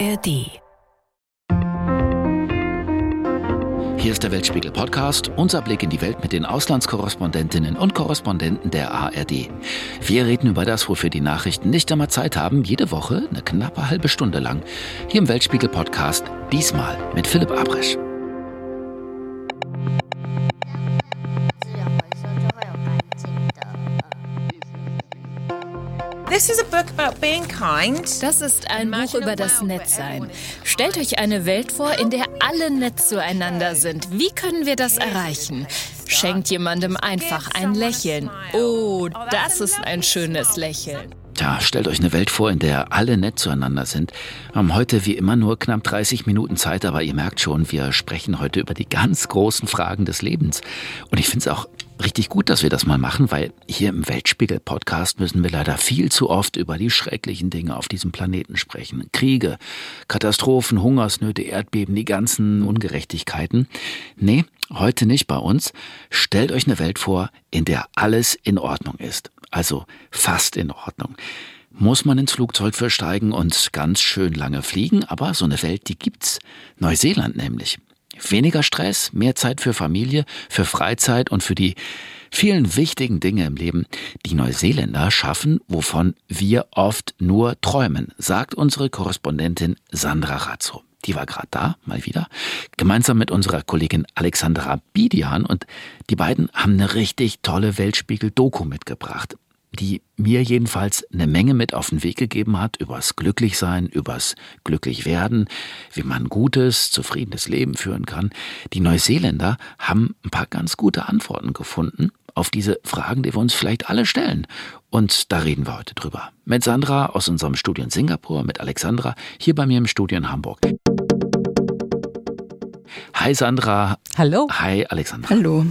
ARD. Hier ist der Weltspiegel Podcast, unser Blick in die Welt mit den Auslandskorrespondentinnen und Korrespondenten der ARD. Wir reden über das, wofür die Nachrichten nicht immer Zeit haben, jede Woche eine knappe halbe Stunde lang. Hier im Weltspiegel Podcast, diesmal mit Philipp Abrisch. Das ist ein Buch über das Nettsein. Stellt euch eine Welt vor, in der alle nett zueinander sind. Wie können wir das erreichen? Schenkt jemandem einfach ein Lächeln. Oh, das ist ein schönes Lächeln. Tja, stellt euch eine Welt vor, in der alle nett zueinander sind. Wir haben heute wie immer nur knapp 30 Minuten Zeit, aber ihr merkt schon, wir sprechen heute über die ganz großen Fragen des Lebens. Und ich finde es auch richtig gut, dass wir das mal machen, weil hier im Weltspiegel-Podcast müssen wir leider viel zu oft über die schrecklichen Dinge auf diesem Planeten sprechen. Kriege, Katastrophen, Hungersnöte, Erdbeben, die ganzen Ungerechtigkeiten. Nee, heute nicht bei uns. Stellt euch eine Welt vor, in der alles in Ordnung ist. Also fast in Ordnung muss man ins Flugzeug versteigen und ganz schön lange fliegen, aber so eine Welt, die gibt's. Neuseeland nämlich. Weniger Stress, mehr Zeit für Familie, für Freizeit und für die vielen wichtigen Dinge im Leben, die Neuseeländer schaffen, wovon wir oft nur träumen, sagt unsere Korrespondentin Sandra Razzo. Die war gerade da, mal wieder, gemeinsam mit unserer Kollegin Alexandra Bidian und die beiden haben eine richtig tolle Weltspiegel-Doku mitgebracht die mir jedenfalls eine Menge mit auf den Weg gegeben hat übers Glücklichsein, übers Glücklichwerden, wie man gutes, zufriedenes Leben führen kann. Die Neuseeländer haben ein paar ganz gute Antworten gefunden auf diese Fragen, die wir uns vielleicht alle stellen. Und da reden wir heute drüber. Mit Sandra aus unserem Studio in Singapur, mit Alexandra hier bei mir im Studio in Hamburg. Hi Sandra. Hallo. Hi Alexandra. Hallo.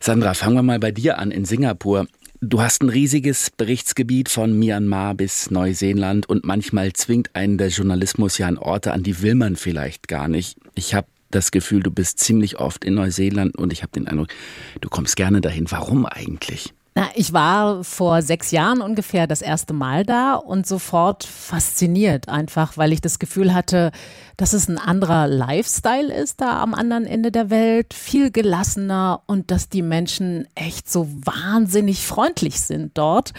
Sandra, fangen wir mal bei dir an in Singapur. Du hast ein riesiges Berichtsgebiet von Myanmar bis Neuseeland und manchmal zwingt einen der Journalismus ja an Orte, an die will man vielleicht gar nicht. Ich habe das Gefühl, du bist ziemlich oft in Neuseeland und ich habe den Eindruck, du kommst gerne dahin. Warum eigentlich? Na, ich war vor sechs Jahren ungefähr das erste Mal da und sofort fasziniert, einfach weil ich das Gefühl hatte, dass es ein anderer Lifestyle ist da am anderen Ende der Welt, viel gelassener und dass die Menschen echt so wahnsinnig freundlich sind dort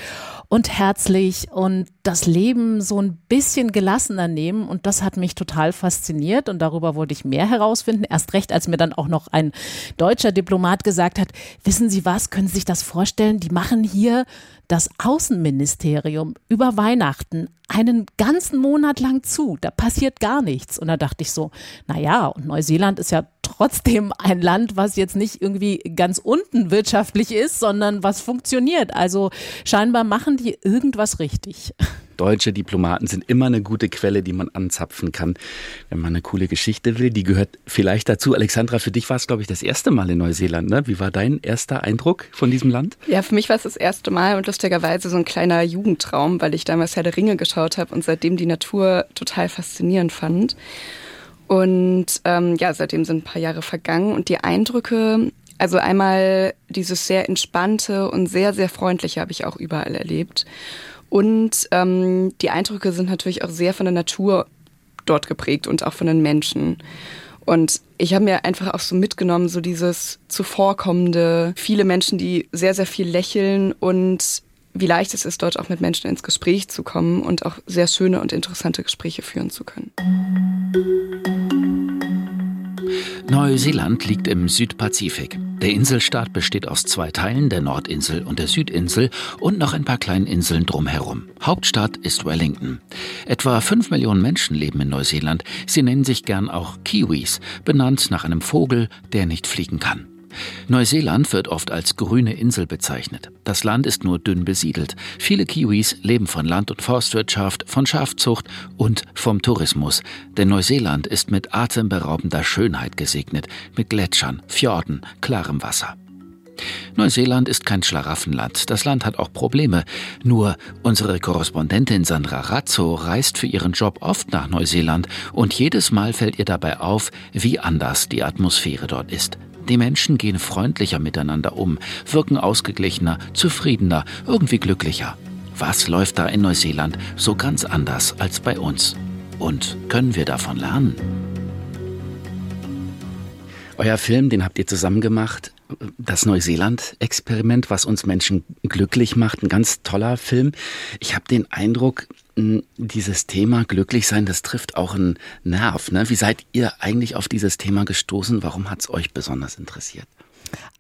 und herzlich und das Leben so ein bisschen gelassener nehmen und das hat mich total fasziniert und darüber wollte ich mehr herausfinden. Erst recht, als mir dann auch noch ein deutscher Diplomat gesagt hat, wissen Sie was, können Sie sich das vorstellen? Die machen hier das Außenministerium über Weihnachten einen ganzen Monat lang zu. Da passiert gar nichts. Und da dachte ich so, na ja, und Neuseeland ist ja trotzdem ein Land, was jetzt nicht irgendwie ganz unten wirtschaftlich ist, sondern was funktioniert. Also scheinbar machen die irgendwas richtig deutsche Diplomaten sind immer eine gute Quelle, die man anzapfen kann, wenn man eine coole Geschichte will. Die gehört vielleicht dazu. Alexandra, für dich war es, glaube ich, das erste Mal in Neuseeland. Ne? Wie war dein erster Eindruck von diesem Land? Ja, für mich war es das erste Mal und lustigerweise so ein kleiner Jugendtraum, weil ich damals Herr der Ringe geschaut habe und seitdem die Natur total faszinierend fand. Und ähm, ja, seitdem sind ein paar Jahre vergangen und die Eindrücke, also einmal dieses sehr entspannte und sehr, sehr freundliche habe ich auch überall erlebt. Und ähm, die Eindrücke sind natürlich auch sehr von der Natur dort geprägt und auch von den Menschen. Und ich habe mir einfach auch so mitgenommen, so dieses zuvorkommende, viele Menschen, die sehr, sehr viel lächeln und wie leicht es ist, dort auch mit Menschen ins Gespräch zu kommen und auch sehr schöne und interessante Gespräche führen zu können. Neuseeland liegt im Südpazifik. Der Inselstaat besteht aus zwei Teilen, der Nordinsel und der Südinsel und noch ein paar kleinen Inseln drumherum. Hauptstadt ist Wellington. Etwa fünf Millionen Menschen leben in Neuseeland. Sie nennen sich gern auch Kiwis, benannt nach einem Vogel, der nicht fliegen kann. Neuseeland wird oft als grüne Insel bezeichnet. Das Land ist nur dünn besiedelt. Viele Kiwis leben von Land- und Forstwirtschaft, von Schafzucht und vom Tourismus. Denn Neuseeland ist mit atemberaubender Schönheit gesegnet, mit Gletschern, Fjorden, klarem Wasser. Neuseeland ist kein Schlaraffenland. Das Land hat auch Probleme. Nur unsere Korrespondentin Sandra Razzo reist für ihren Job oft nach Neuseeland und jedes Mal fällt ihr dabei auf, wie anders die Atmosphäre dort ist. Die Menschen gehen freundlicher miteinander um, wirken ausgeglichener, zufriedener, irgendwie glücklicher. Was läuft da in Neuseeland so ganz anders als bei uns? Und können wir davon lernen? Euer Film, den habt ihr zusammen gemacht, das Neuseeland-Experiment, was uns Menschen glücklich macht, ein ganz toller Film. Ich habe den Eindruck, dieses Thema glücklich sein, das trifft auch einen Nerv. Ne? Wie seid ihr eigentlich auf dieses Thema gestoßen? Warum hat es euch besonders interessiert?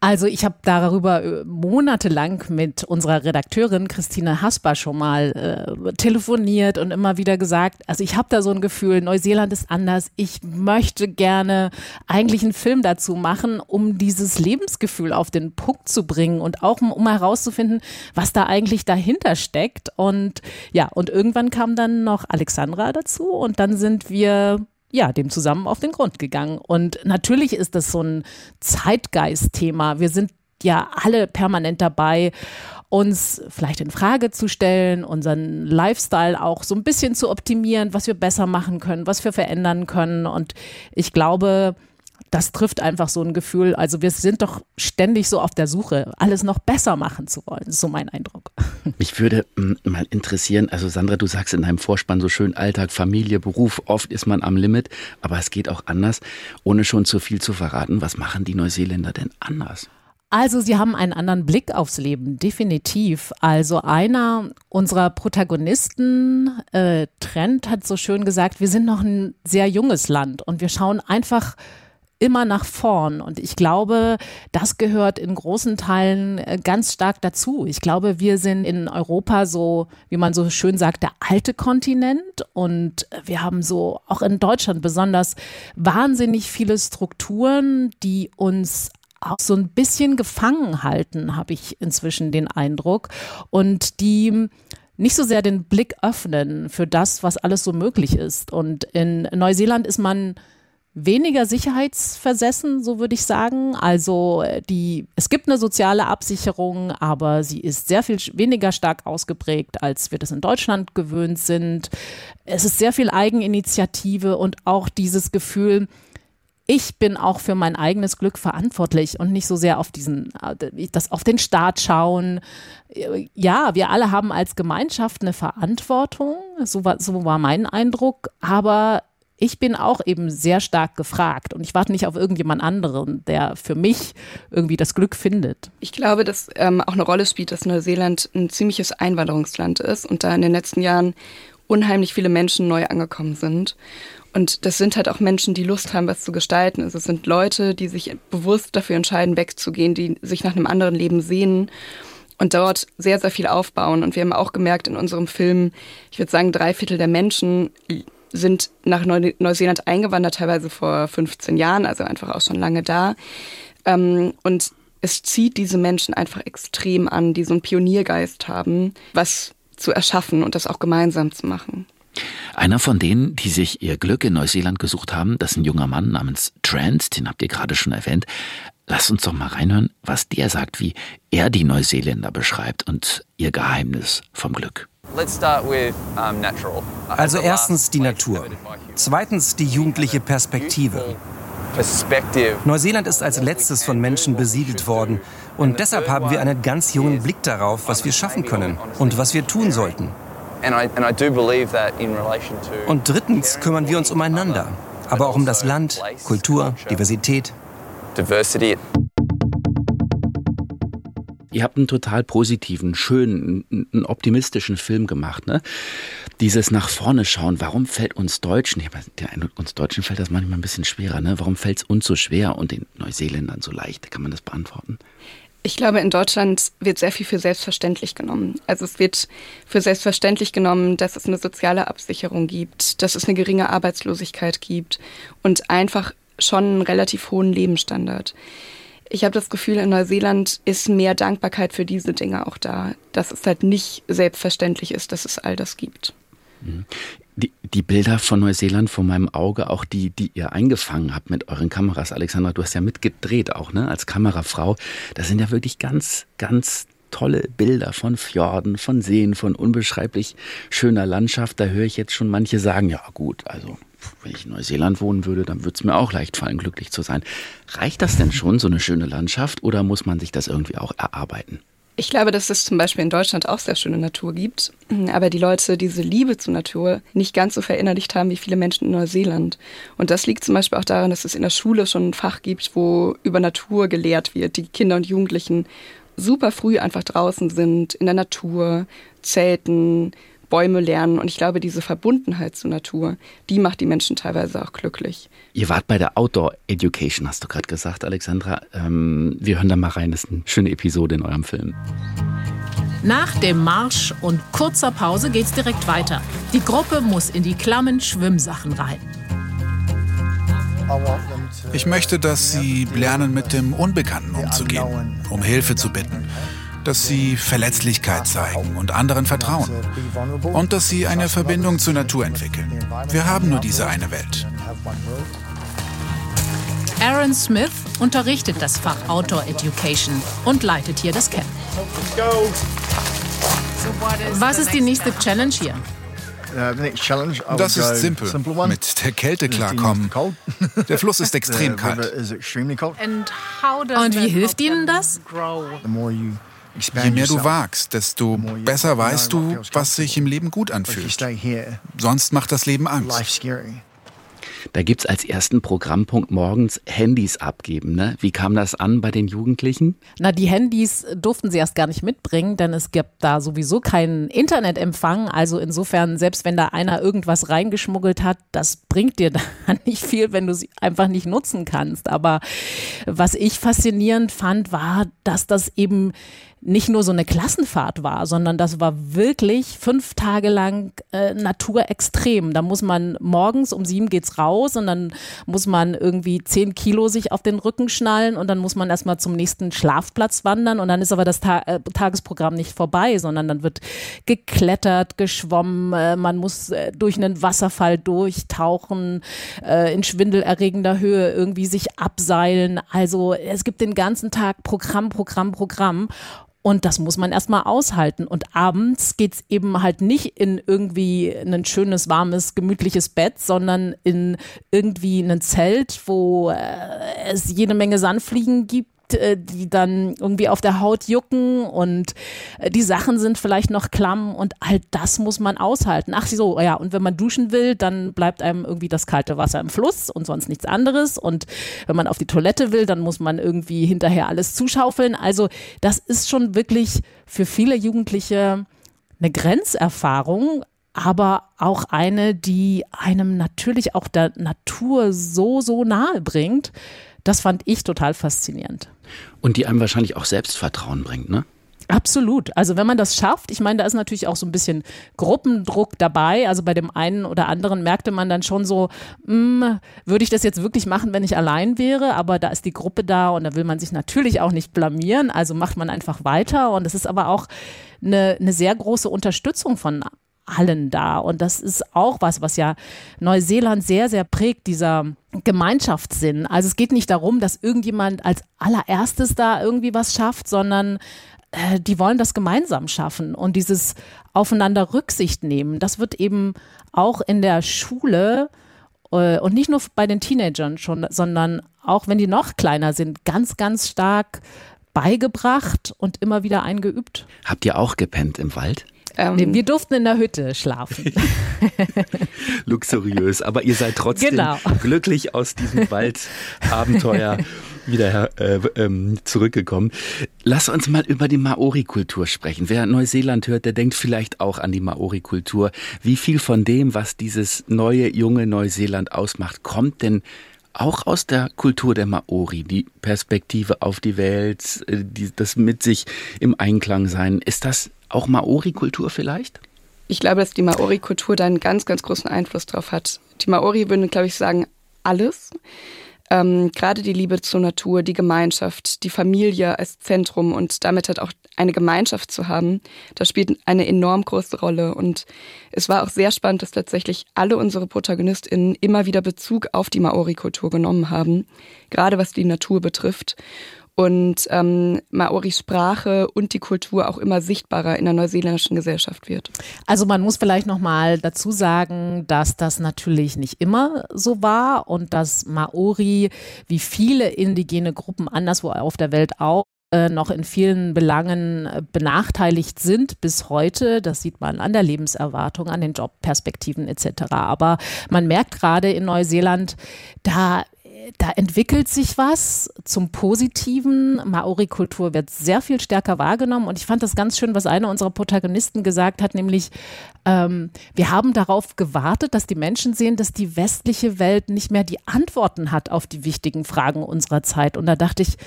Also ich habe darüber äh, monatelang mit unserer Redakteurin Christine Hasper schon mal äh, telefoniert und immer wieder gesagt, also ich habe da so ein Gefühl, Neuseeland ist anders. Ich möchte gerne eigentlich einen Film dazu machen, um dieses Lebensgefühl auf den Punkt zu bringen und auch um, um herauszufinden, was da eigentlich dahinter steckt. Und ja, und irgendwann kam dann noch Alexandra dazu und dann sind wir ja, dem zusammen auf den Grund gegangen. Und natürlich ist das so ein Zeitgeist-Thema. Wir sind ja alle permanent dabei, uns vielleicht in Frage zu stellen, unseren Lifestyle auch so ein bisschen zu optimieren, was wir besser machen können, was wir verändern können. Und ich glaube, das trifft einfach so ein Gefühl. Also wir sind doch ständig so auf der Suche, alles noch besser machen zu wollen. Das ist so mein Eindruck. Mich würde mm, mal interessieren, also Sandra, du sagst in deinem Vorspann so schön Alltag, Familie, Beruf, oft ist man am Limit, aber es geht auch anders. Ohne schon zu viel zu verraten, was machen die Neuseeländer denn anders? Also sie haben einen anderen Blick aufs Leben, definitiv. Also einer unserer Protagonisten, äh, Trent, hat so schön gesagt, wir sind noch ein sehr junges Land und wir schauen einfach immer nach vorn. Und ich glaube, das gehört in großen Teilen äh, ganz stark dazu. Ich glaube, wir sind in Europa so, wie man so schön sagt, der alte Kontinent. Und wir haben so, auch in Deutschland besonders, wahnsinnig viele Strukturen, die uns auch so ein bisschen gefangen halten, habe ich inzwischen den Eindruck. Und die nicht so sehr den Blick öffnen für das, was alles so möglich ist. Und in Neuseeland ist man weniger sicherheitsversessen, so würde ich sagen. Also äh, die, es gibt eine soziale Absicherung, aber sie ist sehr viel weniger stark ausgeprägt, als wir das in Deutschland gewöhnt sind. Es ist sehr viel Eigeninitiative und auch dieses Gefühl, ich bin auch für mein eigenes Glück verantwortlich und nicht so sehr auf diesen, äh, das auf den Staat schauen. Ja, wir alle haben als Gemeinschaft eine Verantwortung, so war, so war mein Eindruck, aber ich bin auch eben sehr stark gefragt und ich warte nicht auf irgendjemand anderen, der für mich irgendwie das Glück findet. Ich glaube, dass ähm, auch eine Rolle spielt, dass Neuseeland ein ziemliches Einwanderungsland ist und da in den letzten Jahren unheimlich viele Menschen neu angekommen sind. Und das sind halt auch Menschen, die Lust haben, was zu gestalten. Also es sind Leute, die sich bewusst dafür entscheiden, wegzugehen, die sich nach einem anderen Leben sehnen und dort sehr, sehr viel aufbauen. Und wir haben auch gemerkt in unserem Film, ich würde sagen, drei Viertel der Menschen sind nach Neu Neuseeland eingewandert, teilweise vor 15 Jahren, also einfach auch schon lange da. Ähm, und es zieht diese Menschen einfach extrem an, die so einen Pioniergeist haben, was zu erschaffen und das auch gemeinsam zu machen. Einer von denen, die sich ihr Glück in Neuseeland gesucht haben, das ist ein junger Mann namens Trent, den habt ihr gerade schon erwähnt. Lass uns doch mal reinhören, was der sagt, wie er die Neuseeländer beschreibt und ihr Geheimnis vom Glück. Also erstens die Natur, zweitens die jugendliche Perspektive. Neuseeland ist als letztes von Menschen besiedelt worden. Und deshalb haben wir einen ganz jungen Blick darauf, was wir schaffen können und was wir tun sollten. Und drittens kümmern wir uns umeinander, aber auch um das Land, Kultur, Diversität. Ihr habt einen total positiven, schönen, einen optimistischen Film gemacht. Ne? Dieses nach vorne schauen, warum fällt uns Deutschen, ich meine, uns Deutschen fällt das manchmal ein bisschen schwerer, ne? warum fällt es uns so schwer und den Neuseeländern so leicht? Kann man das beantworten? Ich glaube, in Deutschland wird sehr viel für selbstverständlich genommen. Also es wird für selbstverständlich genommen, dass es eine soziale Absicherung gibt, dass es eine geringe Arbeitslosigkeit gibt und einfach schon einen relativ hohen Lebensstandard. Ich habe das Gefühl, in Neuseeland ist mehr Dankbarkeit für diese Dinge auch da, dass es halt nicht selbstverständlich ist, dass es all das gibt. Mhm. Die, die, Bilder von Neuseeland vor meinem Auge, auch die, die ihr eingefangen habt mit euren Kameras. Alexandra, du hast ja mitgedreht auch, ne, als Kamerafrau. Das sind ja wirklich ganz, ganz tolle Bilder von Fjorden, von Seen, von unbeschreiblich schöner Landschaft. Da höre ich jetzt schon manche sagen, ja gut, also wenn ich in Neuseeland wohnen würde, dann würde es mir auch leicht fallen, glücklich zu sein. Reicht das denn schon, so eine schöne Landschaft, oder muss man sich das irgendwie auch erarbeiten? Ich glaube, dass es zum Beispiel in Deutschland auch sehr schöne Natur gibt, aber die Leute diese Liebe zur Natur nicht ganz so verinnerlicht haben wie viele Menschen in Neuseeland. Und das liegt zum Beispiel auch daran, dass es in der Schule schon ein Fach gibt, wo über Natur gelehrt wird. Die Kinder und Jugendlichen super früh einfach draußen sind, in der Natur, zelten, Bäume lernen. Und ich glaube, diese Verbundenheit zur Natur, die macht die Menschen teilweise auch glücklich. Ihr wart bei der Outdoor Education, hast du gerade gesagt, Alexandra. Ähm, wir hören da mal rein. Das ist eine schöne Episode in eurem Film. Nach dem Marsch und kurzer Pause geht's direkt weiter. Die Gruppe muss in die klammen Schwimmsachen rein. Ich möchte, dass sie lernen, mit dem Unbekannten umzugehen, um Hilfe zu bitten dass sie Verletzlichkeit zeigen und anderen vertrauen und dass sie eine Verbindung zur Natur entwickeln. Wir haben nur diese eine Welt. Aaron Smith unterrichtet das Fach Outdoor Education und leitet hier das Camp. Was ist die nächste Challenge hier? Das ist simpel. Mit der Kälte klarkommen. Der Fluss ist extrem kalt. Und wie hilft Ihnen das? Je mehr du wagst, desto besser weißt du, was sich im Leben gut anfühlt. Sonst macht das Leben Angst. Da gibt es als ersten Programmpunkt morgens Handys abgeben. Ne? Wie kam das an bei den Jugendlichen? Na, die Handys durften sie erst gar nicht mitbringen, denn es gibt da sowieso keinen Internetempfang. Also insofern, selbst wenn da einer irgendwas reingeschmuggelt hat, das bringt dir dann nicht viel, wenn du sie einfach nicht nutzen kannst. Aber was ich faszinierend fand, war, dass das eben nicht nur so eine Klassenfahrt war, sondern das war wirklich fünf Tage lang äh, Natur extrem. Da muss man morgens um sieben geht's raus und dann muss man irgendwie zehn Kilo sich auf den Rücken schnallen und dann muss man erstmal zum nächsten Schlafplatz wandern und dann ist aber das Ta äh, Tagesprogramm nicht vorbei, sondern dann wird geklettert, geschwommen, äh, man muss äh, durch einen Wasserfall durchtauchen, äh, in schwindelerregender Höhe irgendwie sich abseilen. Also es gibt den ganzen Tag Programm, Programm, Programm. Und das muss man erstmal aushalten. Und abends geht's eben halt nicht in irgendwie ein schönes, warmes, gemütliches Bett, sondern in irgendwie ein Zelt, wo äh, es jede Menge Sandfliegen gibt äh, die dann irgendwie auf der Haut jucken und äh, die Sachen sind vielleicht noch klamm und all das muss man aushalten. Ach so, ja, und wenn man duschen will, dann bleibt einem irgendwie das kalte Wasser im Fluss und sonst nichts anderes. Und wenn man auf die Toilette will, dann muss man irgendwie hinterher alles zuschaufeln. Also das ist schon wirklich für viele Jugendliche eine Grenzerfahrung, aber auch eine, die einem natürlich auch der Natur so, so nahe bringt. Das fand ich total faszinierend. Und die einem wahrscheinlich auch Selbstvertrauen bringt, ne? Absolut. Also wenn man das schafft, ich meine, da ist natürlich auch so ein bisschen Gruppendruck dabei. Also bei dem einen oder anderen merkte man dann schon so, mh, hm, würde ich das jetzt wirklich machen, wenn ich allein wäre? Aber da ist die Gruppe da und da will man sich natürlich auch nicht blamieren. Also macht man einfach weiter. Und es ist aber auch eine, eine sehr große Unterstützung von allen da. Und das ist auch was, was ja Neuseeland sehr, sehr prägt, dieser Gemeinschaftssinn. Also es geht nicht darum, dass irgendjemand als allererstes da irgendwie was schafft, sondern äh, die wollen das gemeinsam schaffen und dieses aufeinander Rücksicht nehmen. Das wird eben auch in der Schule äh, und nicht nur bei den Teenagern schon, sondern auch wenn die noch kleiner sind, ganz, ganz stark beigebracht und immer wieder eingeübt. Habt ihr auch gepennt im Wald? Ähm, wir durften in der Hütte schlafen. Luxuriös, aber ihr seid trotzdem genau. glücklich aus diesem Waldabenteuer wieder äh, ähm, zurückgekommen. Lass uns mal über die Maori-Kultur sprechen. Wer Neuseeland hört, der denkt vielleicht auch an die Maori-Kultur. Wie viel von dem, was dieses neue, junge Neuseeland ausmacht, kommt denn auch aus der Kultur der Maori, die Perspektive auf die Welt, äh, die, das mit sich im Einklang sein. Ist das auch Maori-Kultur vielleicht? Ich glaube, dass die Maori-Kultur da einen ganz, ganz großen Einfluss drauf hat. Die Maori würden, glaube ich, sagen, alles. Ähm, gerade die Liebe zur Natur, die Gemeinschaft, die Familie als Zentrum und damit halt auch eine Gemeinschaft zu haben, das spielt eine enorm große Rolle. Und es war auch sehr spannend, dass tatsächlich alle unsere ProtagonistInnen immer wieder Bezug auf die Maori-Kultur genommen haben, gerade was die Natur betrifft und ähm, Maoris Sprache und die Kultur auch immer sichtbarer in der neuseeländischen Gesellschaft wird. Also man muss vielleicht noch mal dazu sagen, dass das natürlich nicht immer so war und dass Maori wie viele indigene Gruppen anderswo auf der Welt auch äh, noch in vielen Belangen äh, benachteiligt sind bis heute. Das sieht man an der Lebenserwartung, an den Jobperspektiven etc. Aber man merkt gerade in Neuseeland, da da entwickelt sich was zum Positiven. Maori-Kultur wird sehr viel stärker wahrgenommen. Und ich fand das ganz schön, was einer unserer Protagonisten gesagt hat, nämlich, ähm, wir haben darauf gewartet, dass die Menschen sehen, dass die westliche Welt nicht mehr die Antworten hat auf die wichtigen Fragen unserer Zeit. Und da dachte ich,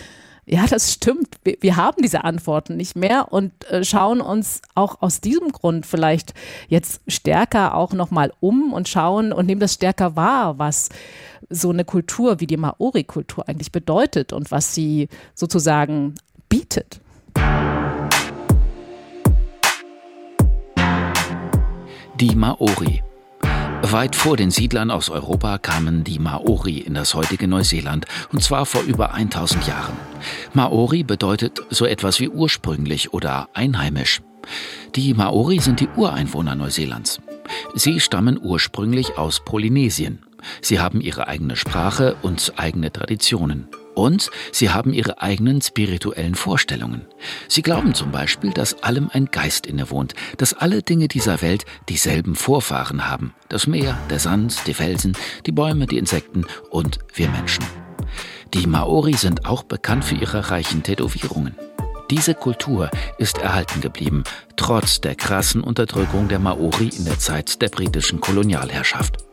ja, das stimmt. Wir, wir, haben diese Antworten nicht mehr und äh, schauen uns auch aus diesem Grund vielleicht jetzt stärker auch nochmal um und schauen und nehmen das stärker wahr, was so eine Kultur wie die Maori-Kultur eigentlich bedeutet und was sie sozusagen bietet. Die Maori Weit vor den Siedlern aus Europa kamen die Maori in das heutige Neuseeland, und zwar vor über 1000 Jahren. Maori bedeutet so etwas wie ursprünglich oder einheimisch. Die Maori sind die Ureinwohner Neuseelands. Sie stammen ursprünglich aus Polynesien. Sie haben ihre eigene Sprache und eigene Traditionen. Und sie haben ihre eigenen spirituellen Vorstellungen. Sie glauben zum Beispiel, dass allem ein Geist innewohnt, dass alle Dinge dieser Welt dieselben Vorfahren haben. Das Meer, der Sand, die Felsen, die Bäume, die Insekten und wir Menschen. Die Maori sind auch bekannt für ihre reichen Tätowierungen. Diese Kultur ist erhalten geblieben, trotz der krassen Unterdrückung der Maori in der Zeit der britischen Kolonialherrschaft.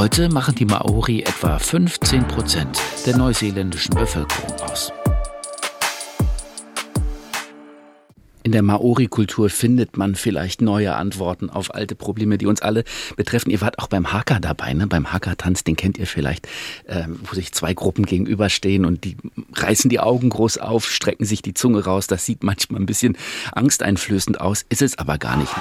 Heute machen die Maori etwa 15 Prozent der neuseeländischen Bevölkerung aus. In der Maori-Kultur findet man vielleicht neue Antworten auf alte Probleme, die uns alle betreffen. Ihr wart auch beim Haka dabei, ne? beim Haka-Tanz, den kennt ihr vielleicht, äh, wo sich zwei Gruppen gegenüberstehen und die reißen die Augen groß auf, strecken sich die Zunge raus. Das sieht manchmal ein bisschen angsteinflößend aus, ist es aber gar nicht.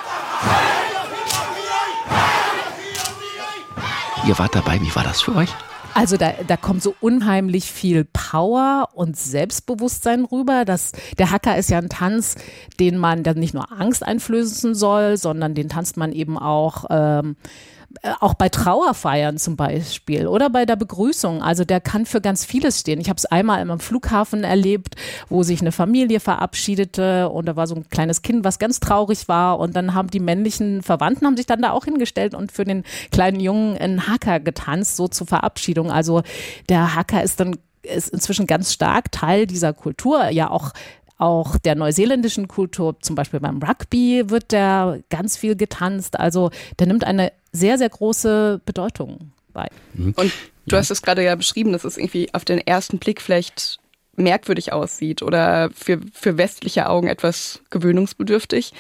Ihr wart dabei, wie war das für euch? Also da, da kommt so unheimlich viel Power und Selbstbewusstsein rüber. Das, der Hacker ist ja ein Tanz, den man dann nicht nur Angst einflößen soll, sondern den tanzt man eben auch ähm, äh, auch bei Trauerfeiern zum Beispiel oder bei der Begrüßung. Also der kann für ganz vieles stehen. Ich habe es einmal am Flughafen erlebt, wo sich eine Familie verabschiedete und da war so ein kleines Kind, was ganz traurig war und dann haben die männlichen Verwandten haben sich dann da auch hingestellt und für den kleinen Jungen einen Hacker getanzt, so zur Verabschiedung. Also der Hacker ist dann ist inzwischen ganz stark Teil dieser Kultur, ja auch auch der neuseeländischen Kultur, zum Beispiel beim Rugby wird der ganz viel getanzt. Also der nimmt eine sehr, sehr große Bedeutung bei. Mhm. Und du hast es gerade ja beschrieben, dass es irgendwie auf den ersten Blick vielleicht merkwürdig aussieht oder für, für westliche Augen etwas gewöhnungsbedürftig.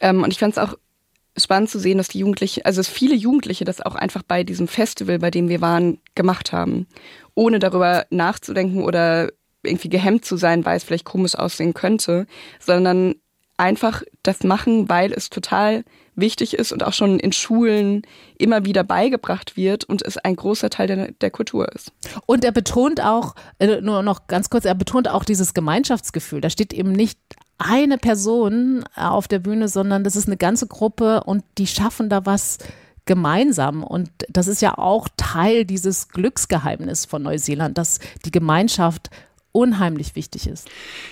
Ähm, und ich fand es auch spannend zu sehen, dass die Jugendlichen, also dass viele Jugendliche das auch einfach bei diesem Festival, bei dem wir waren, gemacht haben, ohne darüber nachzudenken oder irgendwie gehemmt zu sein, weil es vielleicht komisch aussehen könnte, sondern einfach das machen, weil es total wichtig ist und auch schon in Schulen immer wieder beigebracht wird und es ein großer Teil der, der Kultur ist. Und er betont auch, äh, nur noch ganz kurz, er betont auch dieses Gemeinschaftsgefühl. Da steht eben nicht eine Person auf der Bühne, sondern das ist eine ganze Gruppe und die schaffen da was gemeinsam. Und das ist ja auch Teil dieses Glücksgeheimnisses von Neuseeland, dass die Gemeinschaft unheimlich wichtig ist.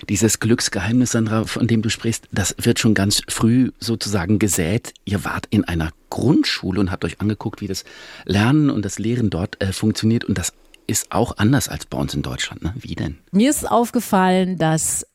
Dieses Glücksgeheimnis, Sandra, von dem du sprichst, das wird schon ganz früh sozusagen gesät. Ihr wart in einer Grundschule und habt euch angeguckt, wie das Lernen und das Lehren dort äh, funktioniert. Und das ist auch anders als bei uns in Deutschland. Ne? Wie denn? Mir ist aufgefallen, dass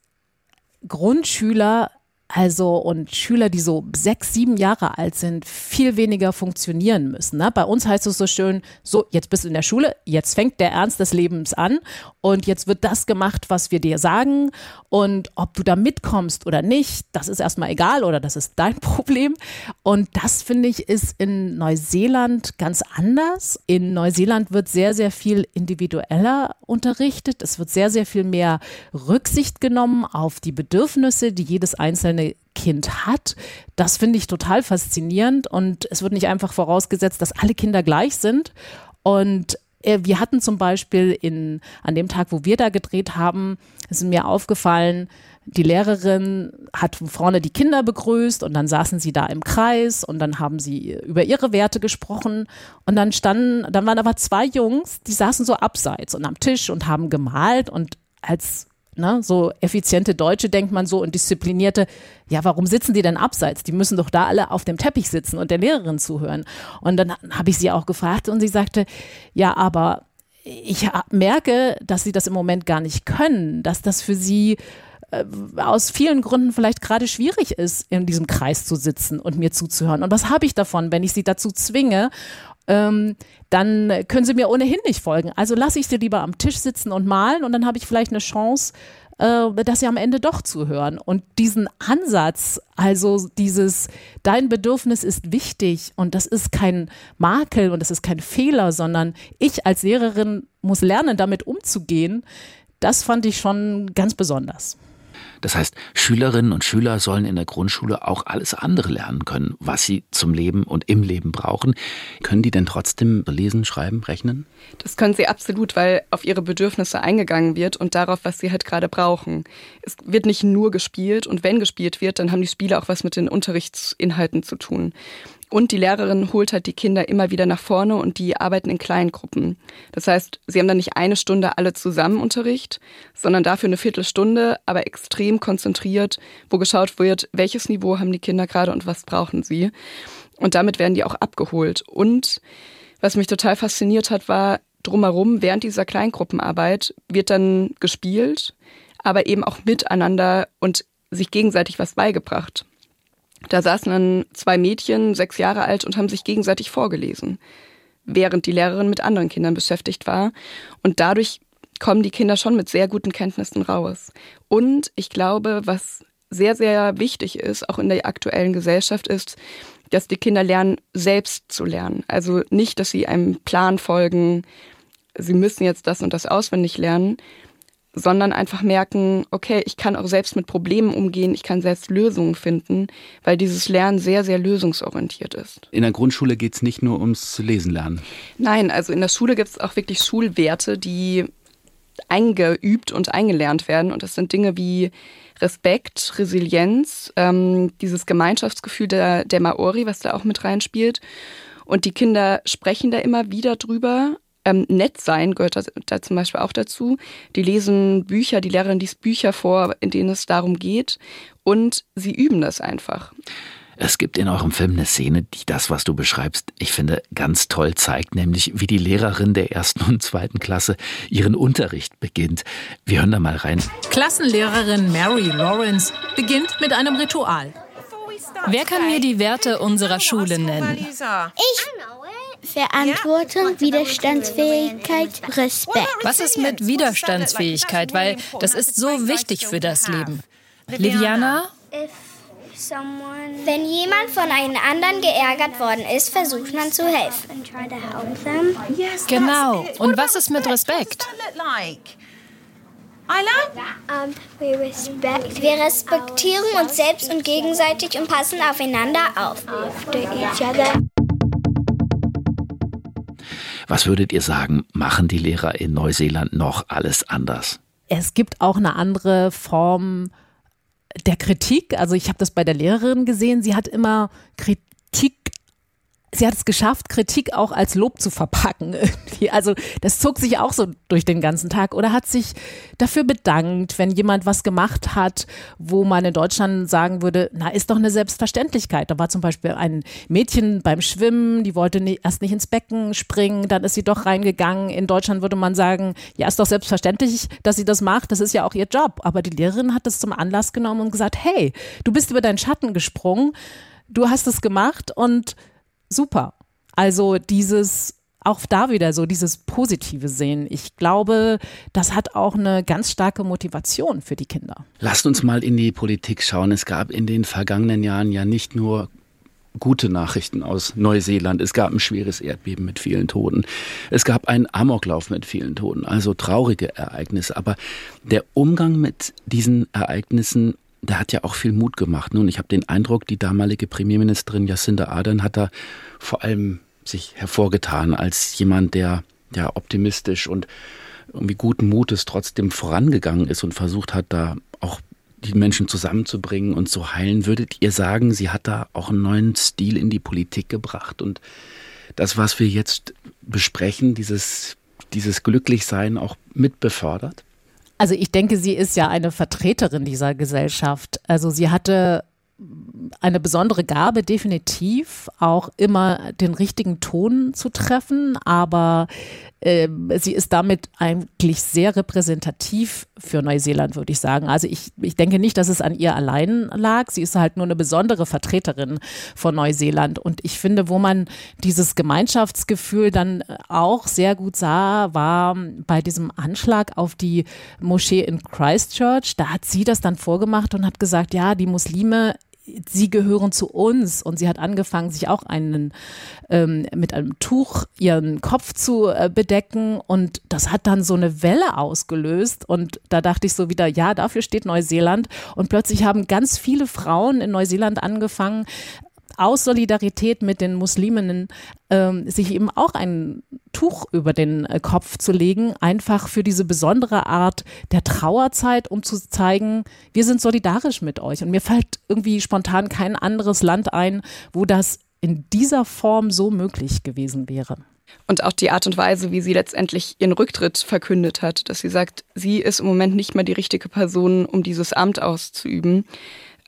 Grundschüler also und Schüler, die so sechs, sieben Jahre alt sind, viel weniger funktionieren müssen. Ne? Bei uns heißt es so schön, so, jetzt bist du in der Schule, jetzt fängt der Ernst des Lebens an und jetzt wird das gemacht, was wir dir sagen. Und ob du da mitkommst oder nicht, das ist erstmal egal oder das ist dein Problem. Und das finde ich ist in Neuseeland ganz anders. In Neuseeland wird sehr, sehr viel individueller unterrichtet. Es wird sehr, sehr viel mehr Rücksicht genommen auf die Bedürfnisse, die jedes einzelne Kind hat. Das finde ich total faszinierend und es wird nicht einfach vorausgesetzt, dass alle Kinder gleich sind. Und äh, wir hatten zum Beispiel in, an dem Tag, wo wir da gedreht haben, ist mir aufgefallen, die Lehrerin hat vorne die Kinder begrüßt und dann saßen sie da im Kreis und dann haben sie über ihre Werte gesprochen und dann standen, dann waren aber zwei Jungs, die saßen so abseits und am Tisch und haben gemalt und als ne, so effiziente Deutsche denkt man so und disziplinierte, ja, warum sitzen die denn abseits? Die müssen doch da alle auf dem Teppich sitzen und der Lehrerin zuhören. Und dann habe ich sie auch gefragt und sie sagte, ja, aber ich merke, dass sie das im Moment gar nicht können, dass das für sie äh, aus vielen Gründen vielleicht gerade schwierig ist, in diesem Kreis zu sitzen und mir zuzuhören. Und was habe ich davon, wenn ich sie dazu zwinge? Ähm, dann können sie mir ohnehin nicht folgen. Also lasse ich sie lieber am Tisch sitzen und malen und dann habe ich vielleicht eine Chance, äh, dass sie am Ende doch zuhören. Und diesen Ansatz, also dieses, dein Bedürfnis ist wichtig und das ist kein Makel und das ist kein Fehler, sondern ich als Lehrerin muss lernen, damit umzugehen, das fand ich schon ganz besonders. Das heißt, Schülerinnen und Schüler sollen in der Grundschule auch alles andere lernen können, was sie zum Leben und im Leben brauchen. Können die denn trotzdem lesen, schreiben, rechnen? Das können sie absolut, weil auf ihre Bedürfnisse eingegangen wird und darauf, was sie halt gerade brauchen. Es wird nicht nur gespielt und wenn gespielt wird, dann haben die Spiele auch was mit den Unterrichtsinhalten zu tun. Und die Lehrerin holt halt die Kinder immer wieder nach vorne und die arbeiten in kleinen Gruppen. Das heißt, sie haben dann nicht eine Stunde alle zusammen Unterricht, sondern dafür eine Viertelstunde, aber extrem konzentriert, wo geschaut wird, welches Niveau haben die Kinder gerade und was brauchen sie. Und damit werden die auch abgeholt. Und was mich total fasziniert hat, war drumherum, während dieser Kleingruppenarbeit wird dann gespielt, aber eben auch miteinander und sich gegenseitig was beigebracht. Da saßen dann zwei Mädchen, sechs Jahre alt, und haben sich gegenseitig vorgelesen, während die Lehrerin mit anderen Kindern beschäftigt war. Und dadurch kommen die Kinder schon mit sehr guten Kenntnissen raus. Und ich glaube, was sehr, sehr wichtig ist, auch in der aktuellen Gesellschaft, ist, dass die Kinder lernen, selbst zu lernen. Also nicht, dass sie einem Plan folgen, sie müssen jetzt das und das auswendig lernen, sondern einfach merken, okay, ich kann auch selbst mit Problemen umgehen, ich kann selbst Lösungen finden, weil dieses Lernen sehr, sehr lösungsorientiert ist. In der Grundschule geht es nicht nur ums Lesen lernen. Nein, also in der Schule gibt es auch wirklich Schulwerte, die eingeübt und eingelernt werden. Und das sind Dinge wie Respekt, Resilienz, ähm, dieses Gemeinschaftsgefühl der, der Maori, was da auch mit reinspielt. Und die Kinder sprechen da immer wieder drüber, ähm, nett sein gehört da, da, zum Beispiel auch dazu. Die lesen Bücher, die Lehrerin liest Bücher vor, in denen es darum geht und sie üben das einfach. Es gibt in eurem Film eine Szene, die das, was du beschreibst, ich finde, ganz toll zeigt, nämlich wie die Lehrerin der ersten und zweiten Klasse ihren Unterricht beginnt. Wir hören da mal rein. Klassenlehrerin Mary Lawrence beginnt mit einem Ritual. Wer kann mir die Werte unserer Schule nennen? Ich. Verantwortung, Widerstandsfähigkeit, Respekt. Was ist mit Widerstandsfähigkeit? Weil das ist so wichtig für das Leben. Liviana? Wenn jemand von einem anderen geärgert worden ist, versucht man zu helfen. Genau. Und was ist mit Respekt? Wir respektieren uns selbst und gegenseitig und passen aufeinander auf. Was würdet ihr sagen, machen die Lehrer in Neuseeland noch alles anders? Es gibt auch eine andere Form der Kritik. Also ich habe das bei der Lehrerin gesehen. Sie hat immer Kritik sie hat es geschafft, Kritik auch als Lob zu verpacken. Irgendwie. Also das zog sich auch so durch den ganzen Tag oder hat sich dafür bedankt, wenn jemand was gemacht hat, wo man in Deutschland sagen würde, na, ist doch eine Selbstverständlichkeit. Da war zum Beispiel ein Mädchen beim Schwimmen, die wollte nie, erst nicht ins Becken springen, dann ist sie doch reingegangen. In Deutschland würde man sagen, ja, ist doch selbstverständlich, dass sie das macht, das ist ja auch ihr Job. Aber die Lehrerin hat es zum Anlass genommen und gesagt, hey, du bist über deinen Schatten gesprungen, du hast es gemacht und super. Also dieses auch da wieder so dieses positive Sehen. Ich glaube, das hat auch eine ganz starke Motivation für die Kinder. Lasst uns mal in die Politik schauen. Es gab in den vergangenen Jahren ja nicht nur gute Nachrichten aus Neuseeland. Es gab ein schweres Erdbeben mit vielen Toten. Es gab einen Amoklauf mit vielen Toten, also traurige Ereignisse. Aber der Umgang mit diesen Ereignissen der hat ja auch viel Mut gemacht. Nun, ich habe den Eindruck, die damalige Premierministerin Jacinda Ardern hat da vor allem sich hervorgetan als jemand, der ja optimistisch und irgendwie guten Mutes trotzdem vorangegangen ist und versucht hat, da auch die Menschen zusammenzubringen und zu heilen. Würdet ihr sagen, sie hat da auch einen neuen Stil in die Politik gebracht und das, was wir jetzt besprechen, dieses, dieses Glücklichsein auch mit befördert? Also ich denke, sie ist ja eine Vertreterin dieser Gesellschaft. Also sie hatte eine besondere Gabe, definitiv auch immer den richtigen Ton zu treffen, aber sie ist damit eigentlich sehr repräsentativ für Neuseeland, würde ich sagen. Also ich, ich denke nicht, dass es an ihr allein lag. Sie ist halt nur eine besondere Vertreterin von Neuseeland. Und ich finde, wo man dieses Gemeinschaftsgefühl dann auch sehr gut sah, war bei diesem Anschlag auf die Moschee in Christchurch. Da hat sie das dann vorgemacht und hat gesagt, ja, die Muslime sie gehören zu uns. Und sie hat angefangen, sich auch einen ähm, mit einem Tuch ihren Kopf zu äh, bedecken. Und das hat dann so eine Welle ausgelöst. Und da dachte ich so wieder, ja, dafür steht Neuseeland. Und plötzlich haben ganz viele Frauen in Neuseeland angefangen, aus Solidarität mit den Musliminnen ähm, sich eben auch ein Tuch über den äh, Kopf zu legen, einfach für diese besondere Art der Trauerzeit, um zu zeigen, wir sind solidarisch mit euch. Und mir fällt irgendwie spontan kein anderes Land ein, wo das in dieser Form so möglich gewesen wäre. Und auch die Art und Weise, wie sie letztendlich ihren Rücktritt verkündet hat, dass sie sagt, sie ist im Moment nicht mehr die richtige Person, um dieses Amt auszuüben.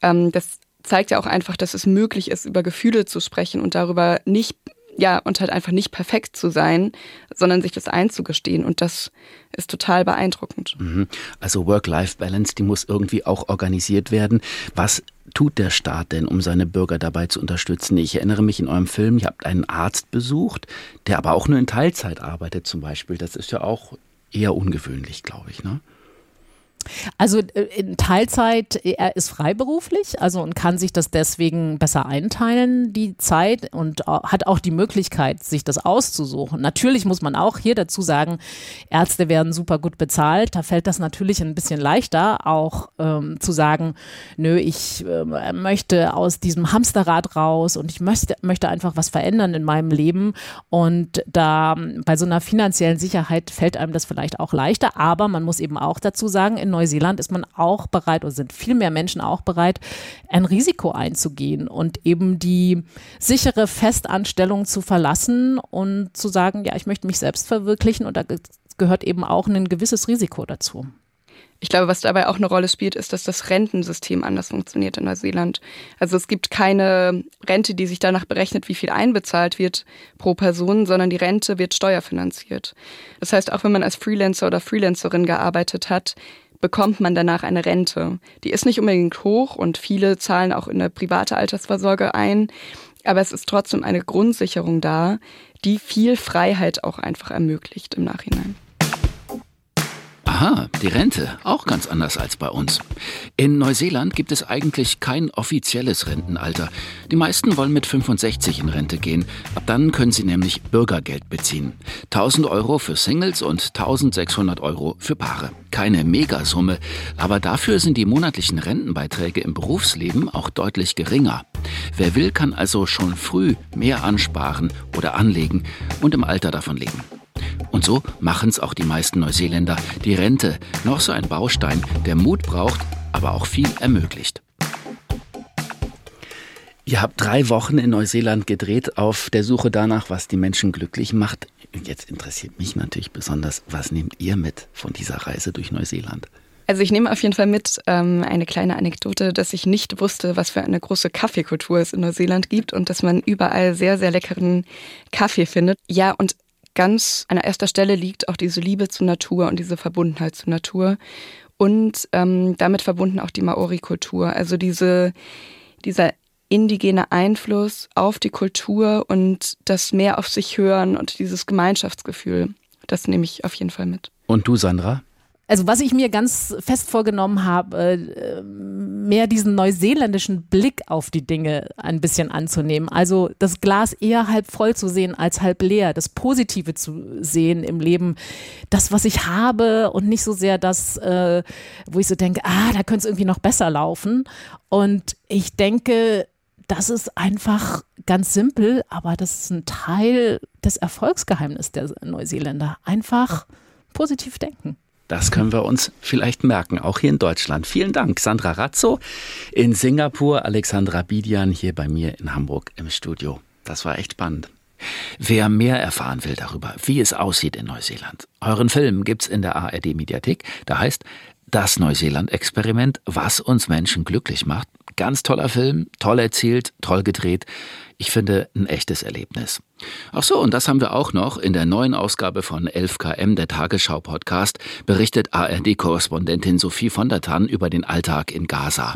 Ähm, das zeigt ja auch einfach, dass es möglich ist, über Gefühle zu sprechen und darüber nicht, ja, und halt einfach nicht perfekt zu sein, sondern sich das einzugestehen. Und das ist total beeindruckend. Mhm. Also Work-Life-Balance, die muss irgendwie auch organisiert werden. Was tut der Staat denn, um seine Bürger dabei zu unterstützen? Ich erinnere mich in eurem Film, ihr habt einen Arzt besucht, der aber auch nur in Teilzeit arbeitet zum Beispiel. Das ist ja auch eher ungewöhnlich, glaube ich, ne? Also äh, in Teilzeit, er ist freiberuflich, also und kann sich das deswegen besser einteilen, die Zeit, und hat auch die Möglichkeit, sich das auszusuchen. Natürlich muss man auch hier dazu sagen, Ärzte werden super gut bezahlt. Da fällt das natürlich ein bisschen leichter, auch ähm, zu sagen, nö, ich äh, möchte aus diesem Hamsterrad raus und ich möchte, möchte einfach was verändern in meinem Leben. Und da bei so einer finanziellen Sicherheit fällt einem das vielleicht auch leichter. Aber man muss eben auch dazu sagen, in Neuseeland ist man auch bereit oder sind viel mehr Menschen auch bereit, ein Risiko einzugehen und eben die sichere Festanstellung zu verlassen und zu sagen, ja, ich möchte mich selbst verwirklichen und da gehört eben auch ein gewisses Risiko dazu. Ich glaube, was dabei auch eine Rolle spielt, ist, dass das Rentensystem anders funktioniert in Neuseeland. Also es gibt keine Rente, die sich danach berechnet, wie viel einbezahlt wird pro Person, sondern die Rente wird steuerfinanziert. Das heißt, auch wenn man als Freelancer oder Freelancerin gearbeitet hat, bekommt man danach eine Rente. Die ist nicht unbedingt hoch und viele zahlen auch in eine private Altersvorsorge ein, aber es ist trotzdem eine Grundsicherung da, die viel Freiheit auch einfach ermöglicht im Nachhinein. Aha, die Rente. Auch ganz anders als bei uns. In Neuseeland gibt es eigentlich kein offizielles Rentenalter. Die meisten wollen mit 65 in Rente gehen. Ab dann können sie nämlich Bürgergeld beziehen. 1000 Euro für Singles und 1600 Euro für Paare. Keine Megasumme, aber dafür sind die monatlichen Rentenbeiträge im Berufsleben auch deutlich geringer. Wer will, kann also schon früh mehr ansparen oder anlegen und im Alter davon leben. Und so machen es auch die meisten Neuseeländer. Die Rente, noch so ein Baustein, der Mut braucht, aber auch viel ermöglicht. Ihr habt drei Wochen in Neuseeland gedreht auf der Suche danach, was die Menschen glücklich macht. Jetzt interessiert mich natürlich besonders, was nehmt ihr mit von dieser Reise durch Neuseeland? Also ich nehme auf jeden Fall mit ähm, eine kleine Anekdote, dass ich nicht wusste, was für eine große Kaffeekultur es in Neuseeland gibt und dass man überall sehr, sehr leckeren Kaffee findet. Ja, und ganz an erster Stelle liegt auch diese Liebe zur Natur und diese Verbundenheit zur Natur und ähm, damit verbunden auch die Maori-Kultur. Also diese, dieser indigene Einfluss auf die Kultur und das mehr auf sich hören und dieses Gemeinschaftsgefühl. Das nehme ich auf jeden Fall mit. Und du, Sandra? Also was ich mir ganz fest vorgenommen habe, äh, mehr diesen neuseeländischen Blick auf die Dinge ein bisschen anzunehmen. Also das Glas eher halb voll zu sehen als halb leer, das Positive zu sehen im Leben, das, was ich habe und nicht so sehr das, äh, wo ich so denke, ah, da könnte es irgendwie noch besser laufen. Und ich denke, das ist einfach ganz simpel, aber das ist ein Teil des Erfolgsgeheimnisses der Neuseeländer. Einfach positiv denken. Das können wir uns vielleicht merken, auch hier in Deutschland. Vielen Dank, Sandra Razzo in Singapur, Alexandra Bidian hier bei mir in Hamburg im Studio. Das war echt spannend. Wer mehr erfahren will darüber, wie es aussieht in Neuseeland, euren Film gibt's in der ARD Mediathek. Da heißt das Neuseeland-Experiment, was uns Menschen glücklich macht. Ganz toller Film, toll erzählt, toll gedreht. Ich finde ein echtes Erlebnis. Ach so, und das haben wir auch noch. In der neuen Ausgabe von 11KM, der Tagesschau-Podcast, berichtet ARD-Korrespondentin Sophie von der Tann über den Alltag in Gaza.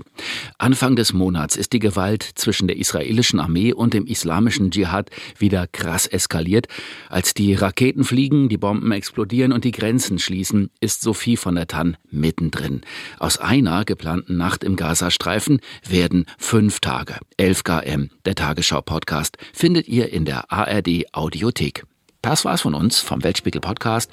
Anfang des Monats ist die Gewalt zwischen der israelischen Armee und dem islamischen Dschihad wieder krass eskaliert. Als die Raketen fliegen, die Bomben explodieren und die Grenzen schließen, ist Sophie von der Tann mittendrin. Aus einer geplanten Nacht im Gazastreifen werden fünf Tage. 11KM, der Tagesschau-Podcast. Podcast findet ihr in der ARD Audiothek. Das war's von uns vom Weltspiegel Podcast.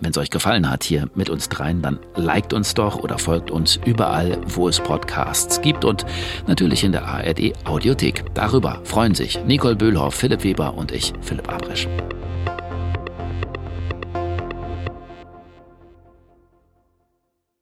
Wenn es euch gefallen hat hier mit uns dreien, dann liked uns doch oder folgt uns überall, wo es Podcasts gibt und natürlich in der ARD Audiothek. Darüber freuen sich Nicole Böhlhoff, Philipp Weber und ich, Philipp Abrisch.